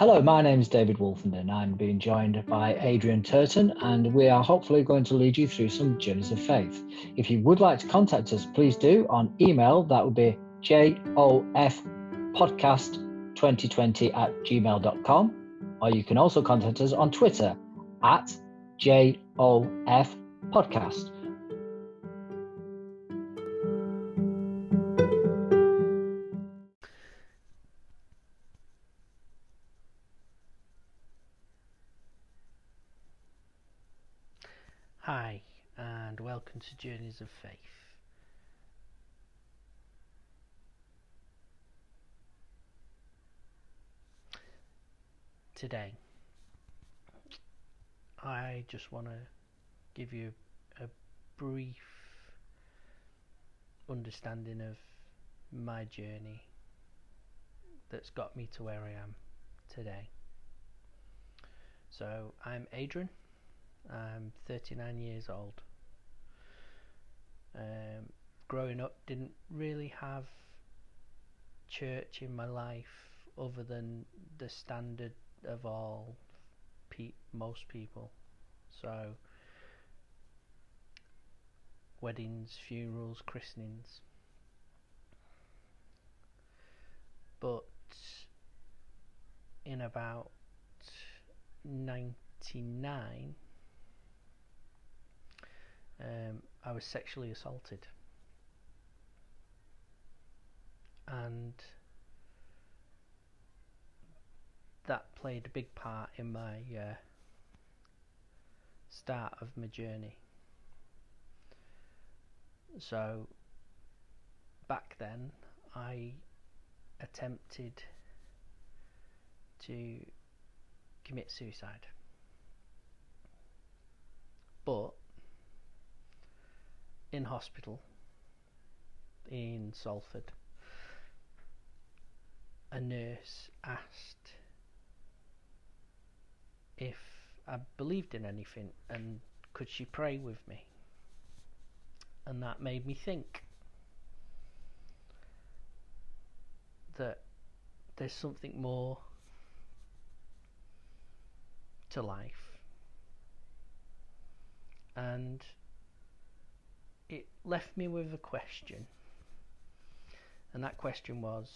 Hello, my name is David Wolfen and I'm being joined by Adrian Turton, and we are hopefully going to lead you through some journeys of faith. If you would like to contact us, please do on email. That would be jofpodcast2020 at gmail.com, or you can also contact us on Twitter at jofpodcast. To Journeys of Faith. Today, I just want to give you a brief understanding of my journey that's got me to where I am today. So, I'm Adrian. I'm 39 years old. Um, growing up, didn't really have church in my life other than the standard of all pe- most people. So, weddings, funerals, christenings. But in about 99, um, I was sexually assaulted. And that played a big part in my uh, start of my journey. So, back then, I attempted to commit suicide. But in hospital in Salford, a nurse asked if I believed in anything and could she pray with me. And that made me think that there's something more to life. And left me with a question. And that question was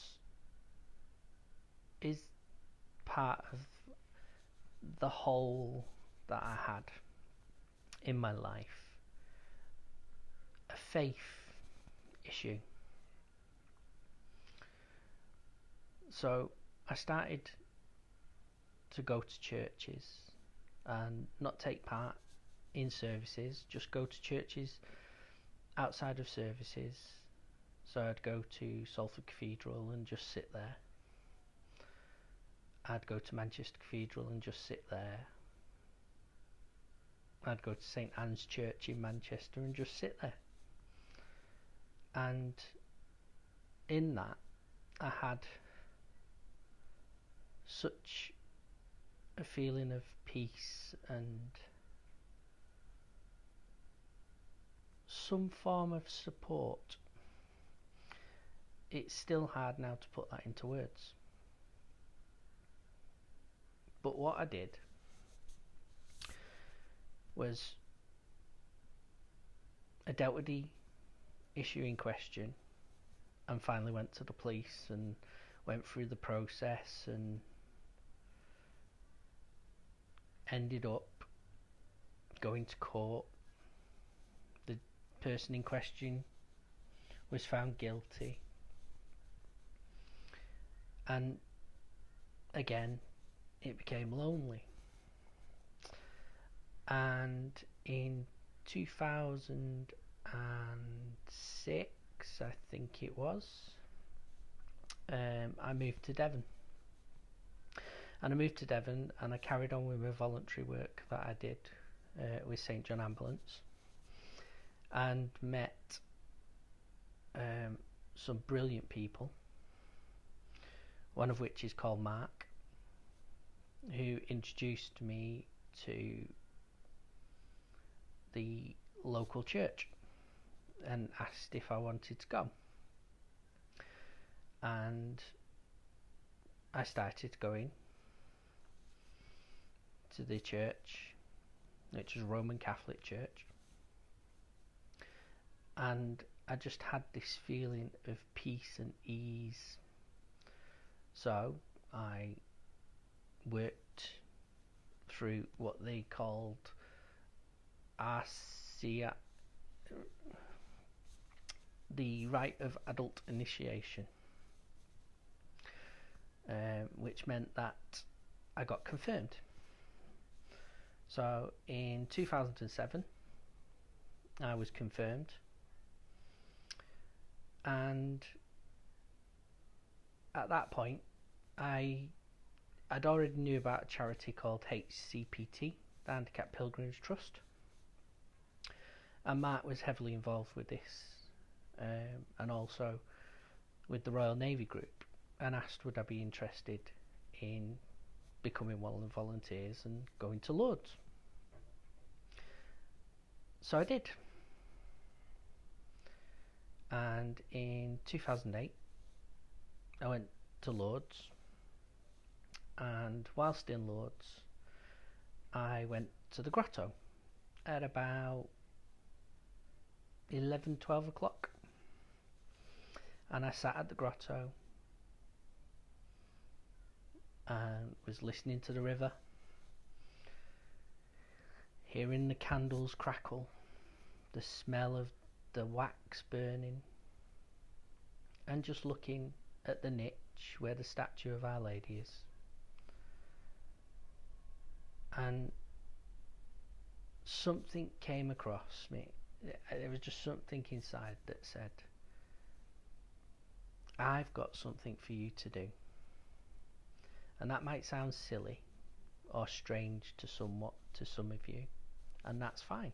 Is part of the hole that I had in my life a faith issue? So I started to go to churches and not take part in services, just go to churches outside of services, so I'd go to Salford Cathedral and just sit there. I'd go to Manchester Cathedral and just sit there. I'd go to St Anne's Church in Manchester and just sit there. And in that, I had such a feeling of peace and some form of support. It's still hard now to put that into words. But what I did was I dealt with the issue in question and finally went to the police and went through the process and ended up going to court person in question was found guilty. And again, it became lonely. And in 2006, I think it was, um, I moved to Devon. And I moved to Devon and I carried on with my voluntary work that I did uh, with St John Ambulance and met um, some brilliant people, one of which is called Mark, who introduced me to the local church and asked if I wanted to go. And I started going to the church, which was Roman Catholic Church, and I just had this feeling of peace and ease. So I worked through what they called RCA, the rite of adult initiation, um, which meant that I got confirmed. So in 2007, I was confirmed, and at that point, I I'd already knew about a charity called HCPT, the Handicap Pilgrimage Trust, and Mark was heavily involved with this, um, and also with the Royal Navy Group, and asked would I be interested in becoming one of the volunteers and going to Lourdes. So I did. And in 2008, I went to Lourdes. And whilst in Lourdes, I went to the grotto at about 11 12 o'clock. And I sat at the grotto and was listening to the river, hearing the candles crackle, the smell of the wax burning, and just looking at the niche where the statue of Our Lady is. And something came across me. There was just something inside that said, I've got something for you to do. And that might sound silly or strange to somewhat to some of you, and that's fine.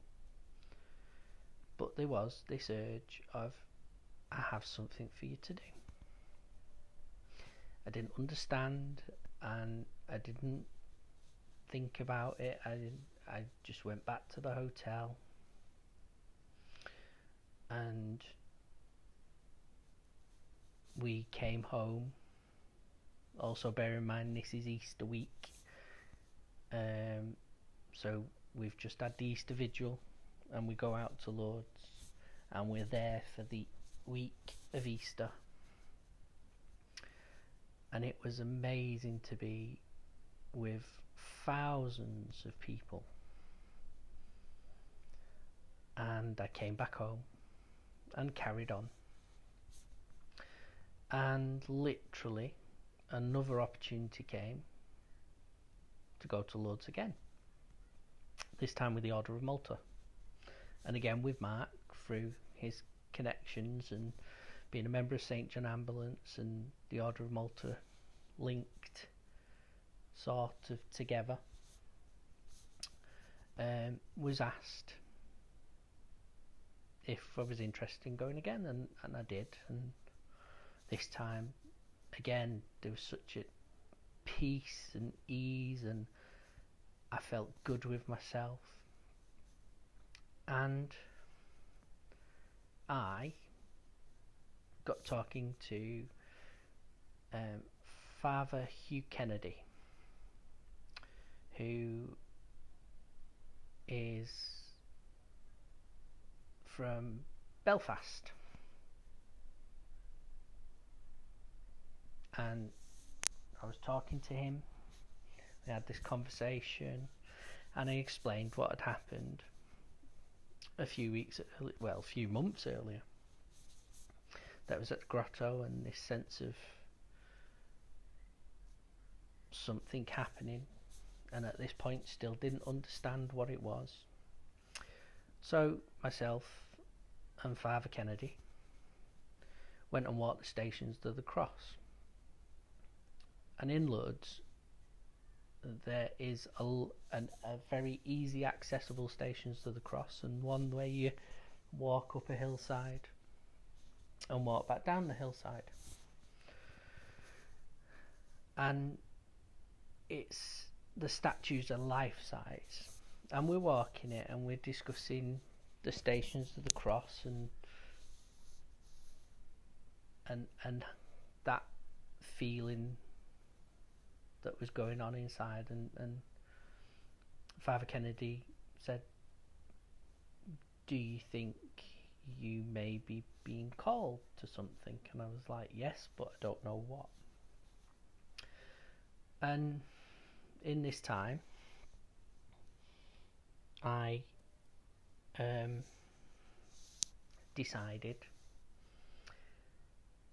But there was this urge of I have something for you to do. I didn't understand and I didn't think about it. I I just went back to the hotel and we came home also, bear in mind this is Easter week, um, so we've just had the Easter Vigil, and we go out to Lourdes, and we're there for the week of Easter, and it was amazing to be with thousands of people. And I came back home and carried on. And literally, another opportunity came to go to Lourdes again. This time with the Order of Malta. And again with Mark through his connections and being a member of St. John Ambulance and the Order of Malta linked sort of together. Um, was asked if I was interested in going again, and, and I did. And this time again, there was such a peace and ease, and I felt good with myself. And I got talking to um, Father Hugh Kennedy, who is from Belfast. and I was talking to him. We had this conversation, and he explained what had happened a few weeks, well, a few months earlier. That was at the grotto, and this sense of something happening, and at this point, still didn't understand what it was. So, myself and Father Kennedy went and walked the stations to the cross and in Lourdes there is a, an, a very easy accessible stations to the cross and one where you walk up a hillside and walk back down the hillside. And it's the statues are life size. And we're walking it and we're discussing the stations of the cross and and and that feeling that was going on inside and, and Father Kennedy said, Do you think you may be being called to something? And I was like, Yes, but I don't know what. And in this time, I um, decided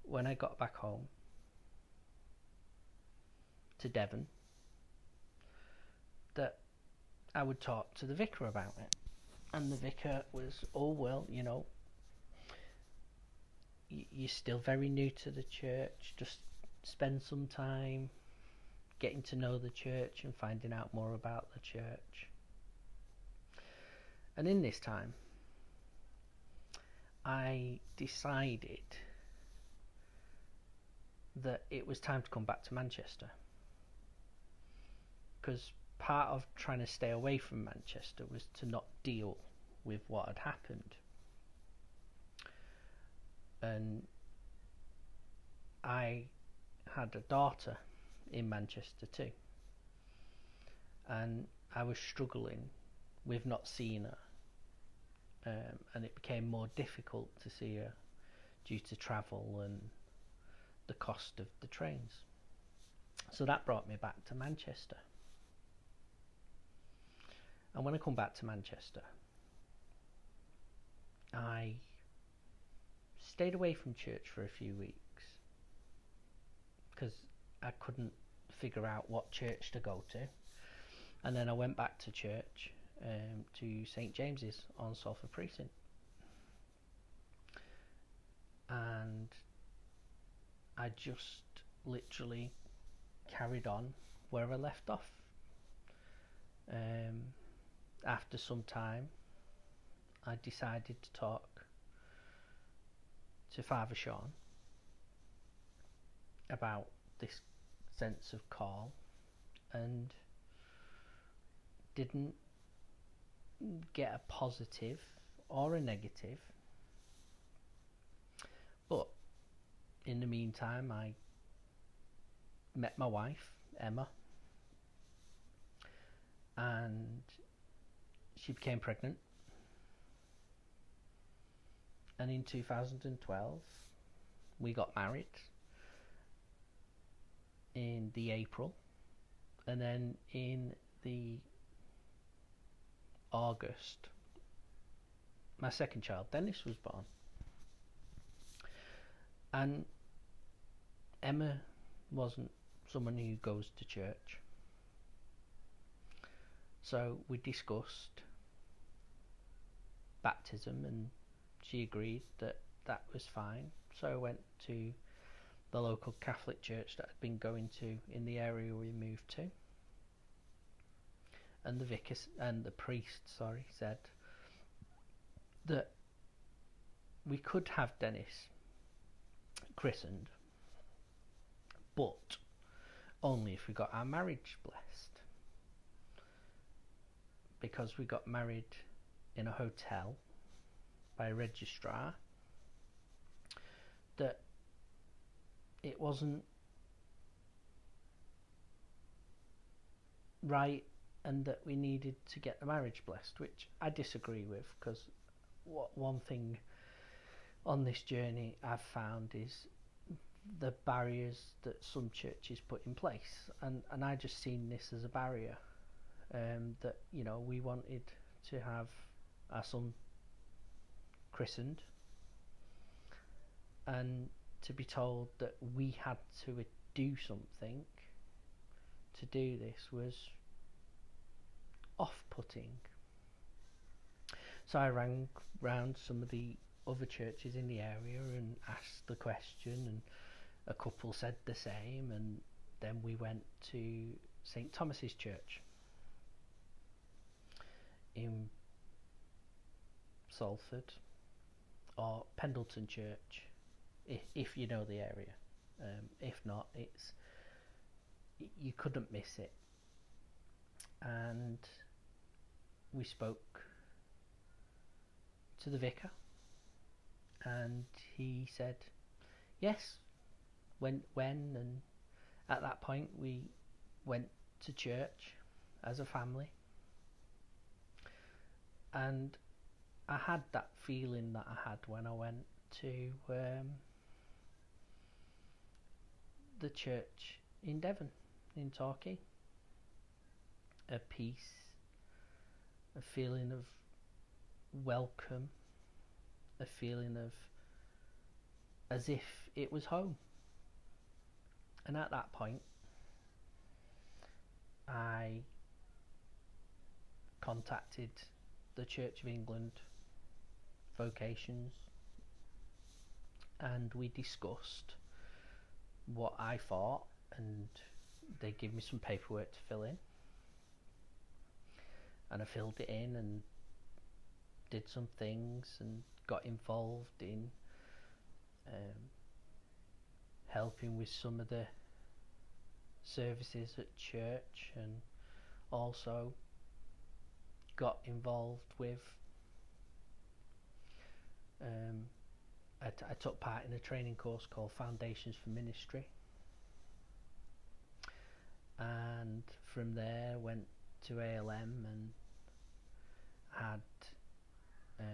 when I got back home to Devon that I would talk to the vicar about it. And the vicar was, oh, well, you know, you're still very new to the church, just spend some time getting to know the church and finding out more about the church. And in this time, I decided that it was time to come back to Manchester. Because part of trying to stay away from Manchester was to not deal with what had happened. And I had a daughter in Manchester too. And I was struggling with not seeing her. Um, and it became more difficult to see her due to travel and the cost of the trains. So that brought me back to Manchester. And when I come back to Manchester, I stayed away from church for a few weeks because I couldn't figure out what church to go to. And then I went back to church um, to St James's on Salford Precinct. And I just literally carried on where I left off. Um, after some time, I decided to talk to Father Sean about this sense of call and didn't get a positive or a negative. But in the meantime, I met my wife, Emma, and she became pregnant. And in 2012, we got married in the April, and then in the August, my second child, Dennis, was born. And Emma wasn't someone who goes to church. So we discussed baptism and she agreed that that was fine. So I went to the local Catholic church that I'd been going to in the area we moved to. And the vicar and the priest, sorry, said that we could have Dennis christened, but only if we got our marriage blessed. Because we got married in a hotel by a registrar, that it wasn't right and that we needed to get the marriage blessed, which I disagree with because one thing on this journey I've found is the barriers that some churches put in place, and and I just seen this as a barrier um, that you know we wanted to have our son christened, and to be told that we had to do something to do this was off-putting. So I rang round some of the other churches in the area and asked the question, and a couple said the same, and then we went to St Thomas's Church in Salford or Pendleton Church, if, if you know the area. Um, if not, it's you couldn't miss it. And we spoke to the vicar, and he said, "Yes, when when." And at that point, we went to church as a family, and I had that feeling that I had when I went to um, the church in Devon, in Torquay. A peace, a feeling of welcome, a feeling of as if it was home. And at that point, I contacted the Church of England vocations and we discussed what I thought and they gave me some paperwork to fill in. And I filled it in and did some things and got involved in um, helping with some of the services at church and also got involved with um, I, took part in a training course called Foundations for Ministry. And from there went to ALM and had um,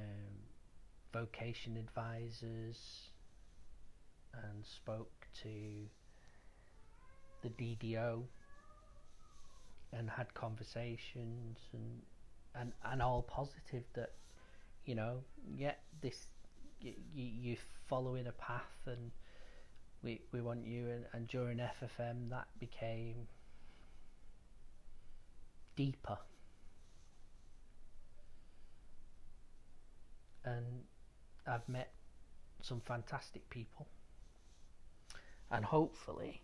vocation advisors and spoke to the DDO and had conversations and and and all positive that you know yeah this you, you, are following a path and we we want you and, and during FFM that became deeper. And I've met some fantastic people. And hopefully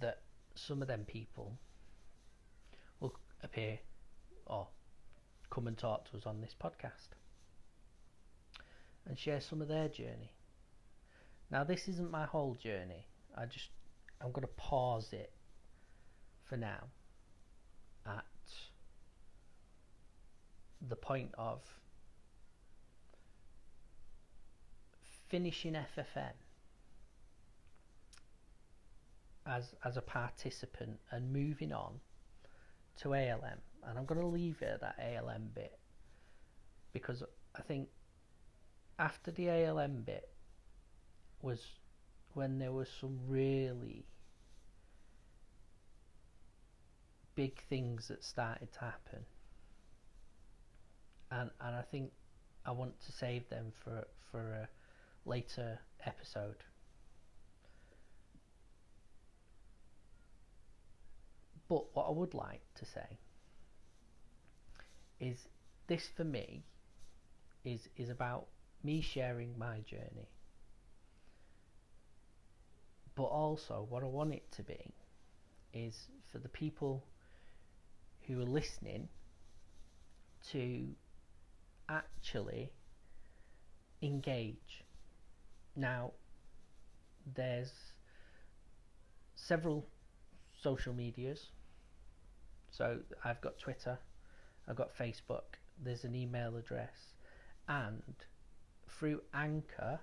that some of them people will appear or come and talk to us on this podcast and share some of their journey. Now, this isn't my whole journey. I just, I'm going to pause it for now at the point of finishing FFM as as a participant and moving on to ALM and I'm going to leave it at that ALM bit because I think after the ALM bit was when there was some really big things that started to happen. And and I think I want to save them for for a later episode. But what I would like to say is this for me is is about me sharing my journey. But also what I want it to be is for the people who are listening to actually engage. Now there's several social medias. So I've got Twitter I've got Facebook, there's an email address, and through Anchor,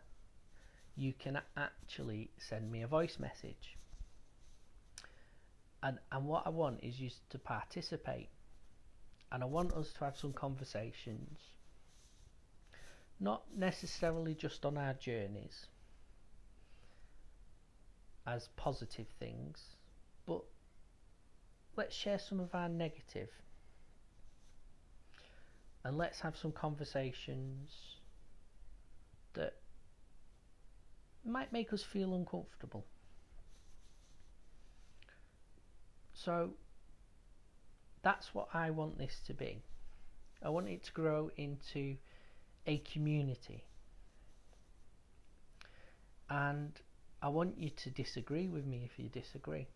you can actually send me a voice message. And, and what I want is you to participate. And I want us to have some conversations, not necessarily just on our journeys as positive things, but let's share some of our negative and let's have some conversations that might make us feel uncomfortable. So that's what I want this to be. I want it to grow into a community. And I want you to disagree with me if you disagree.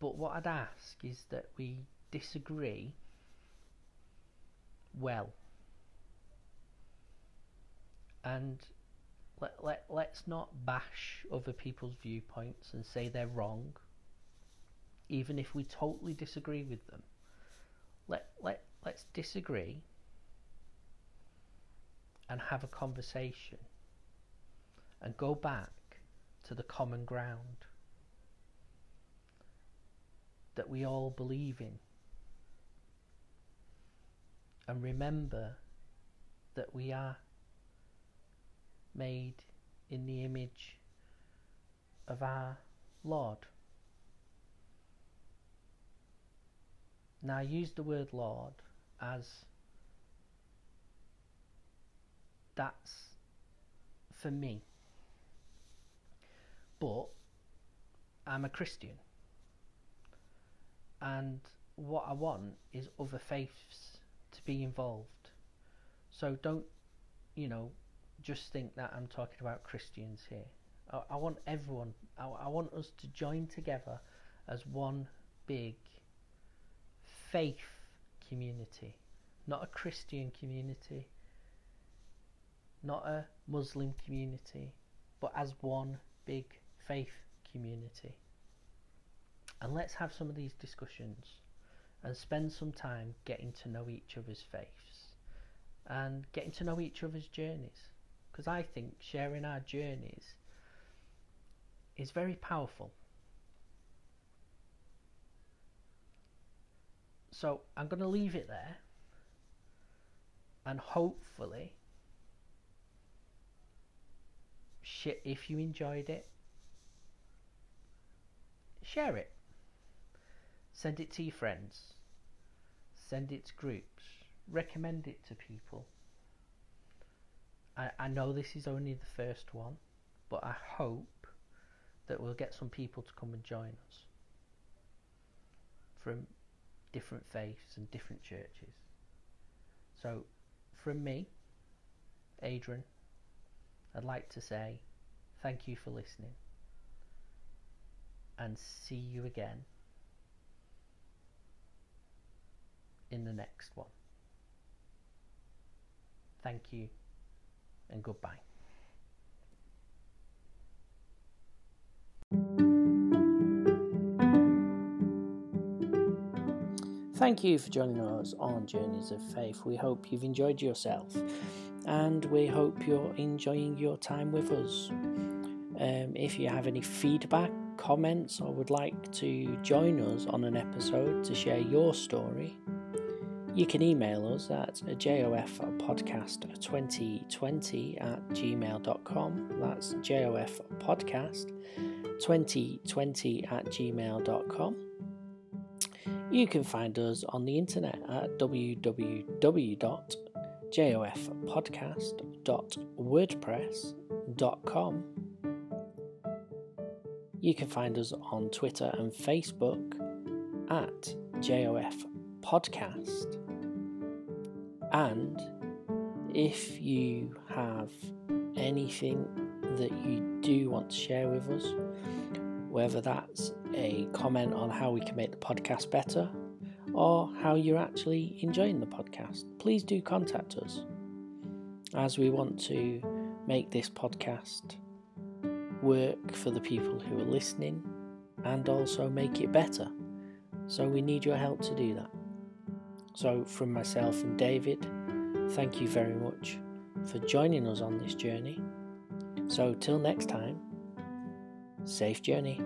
But what I'd ask is that we disagree well. And let, let, let's not bash other people's viewpoints and say they're wrong, even if we totally disagree with them. Let, let, let's disagree and have a conversation and go back to the common ground that we all believe in and remember that we are made in the image of our Lord. Now, use the word Lord as that's for me. But I'm a Christian. And what I want is other faiths to be involved. So don't, you know, just think that I'm talking about Christians here. I, I want everyone, I, I want us to join together as one big faith community, not a Christian community, not a Muslim community, but as one big faith community. And let's have some of these discussions and spend some time getting to know each other's faiths and getting to know each other's journeys. Because I think sharing our journeys is very powerful. So I'm going to leave it there and hopefully if you enjoyed it share it Send it to your friends. Send it to groups. Recommend it to people. I, I know this is only the first one, but I hope that we'll get some people to come and join us from different faiths and different churches. So, from me, Adrian, I'd like to say thank you for listening and see you again in the next one. Thank you and goodbye. Thank you for joining us on Journeys of Faith. We hope you've enjoyed yourself and we hope you're enjoying your time with us. Um, if you have any feedback, comments, or would like to join us on an episode to share your story, you can email us at jofpodcast2020 at gmail.com. That's jofpodcast2020 at gmail.com. You can find us on the internet at www.jofpodcast.wordpress.com. You can find us on Twitter and Facebook at JOF Podcast. And if you have anything that you do want to share with us, whether that's a comment on how we can make the podcast better or how you're actually enjoying the podcast, please do contact us as we want to make this podcast work for the people who are listening and also make it better. So we need your help to do that. So, from myself and David, thank you very much for joining us on this journey. So, till next time, safe journey.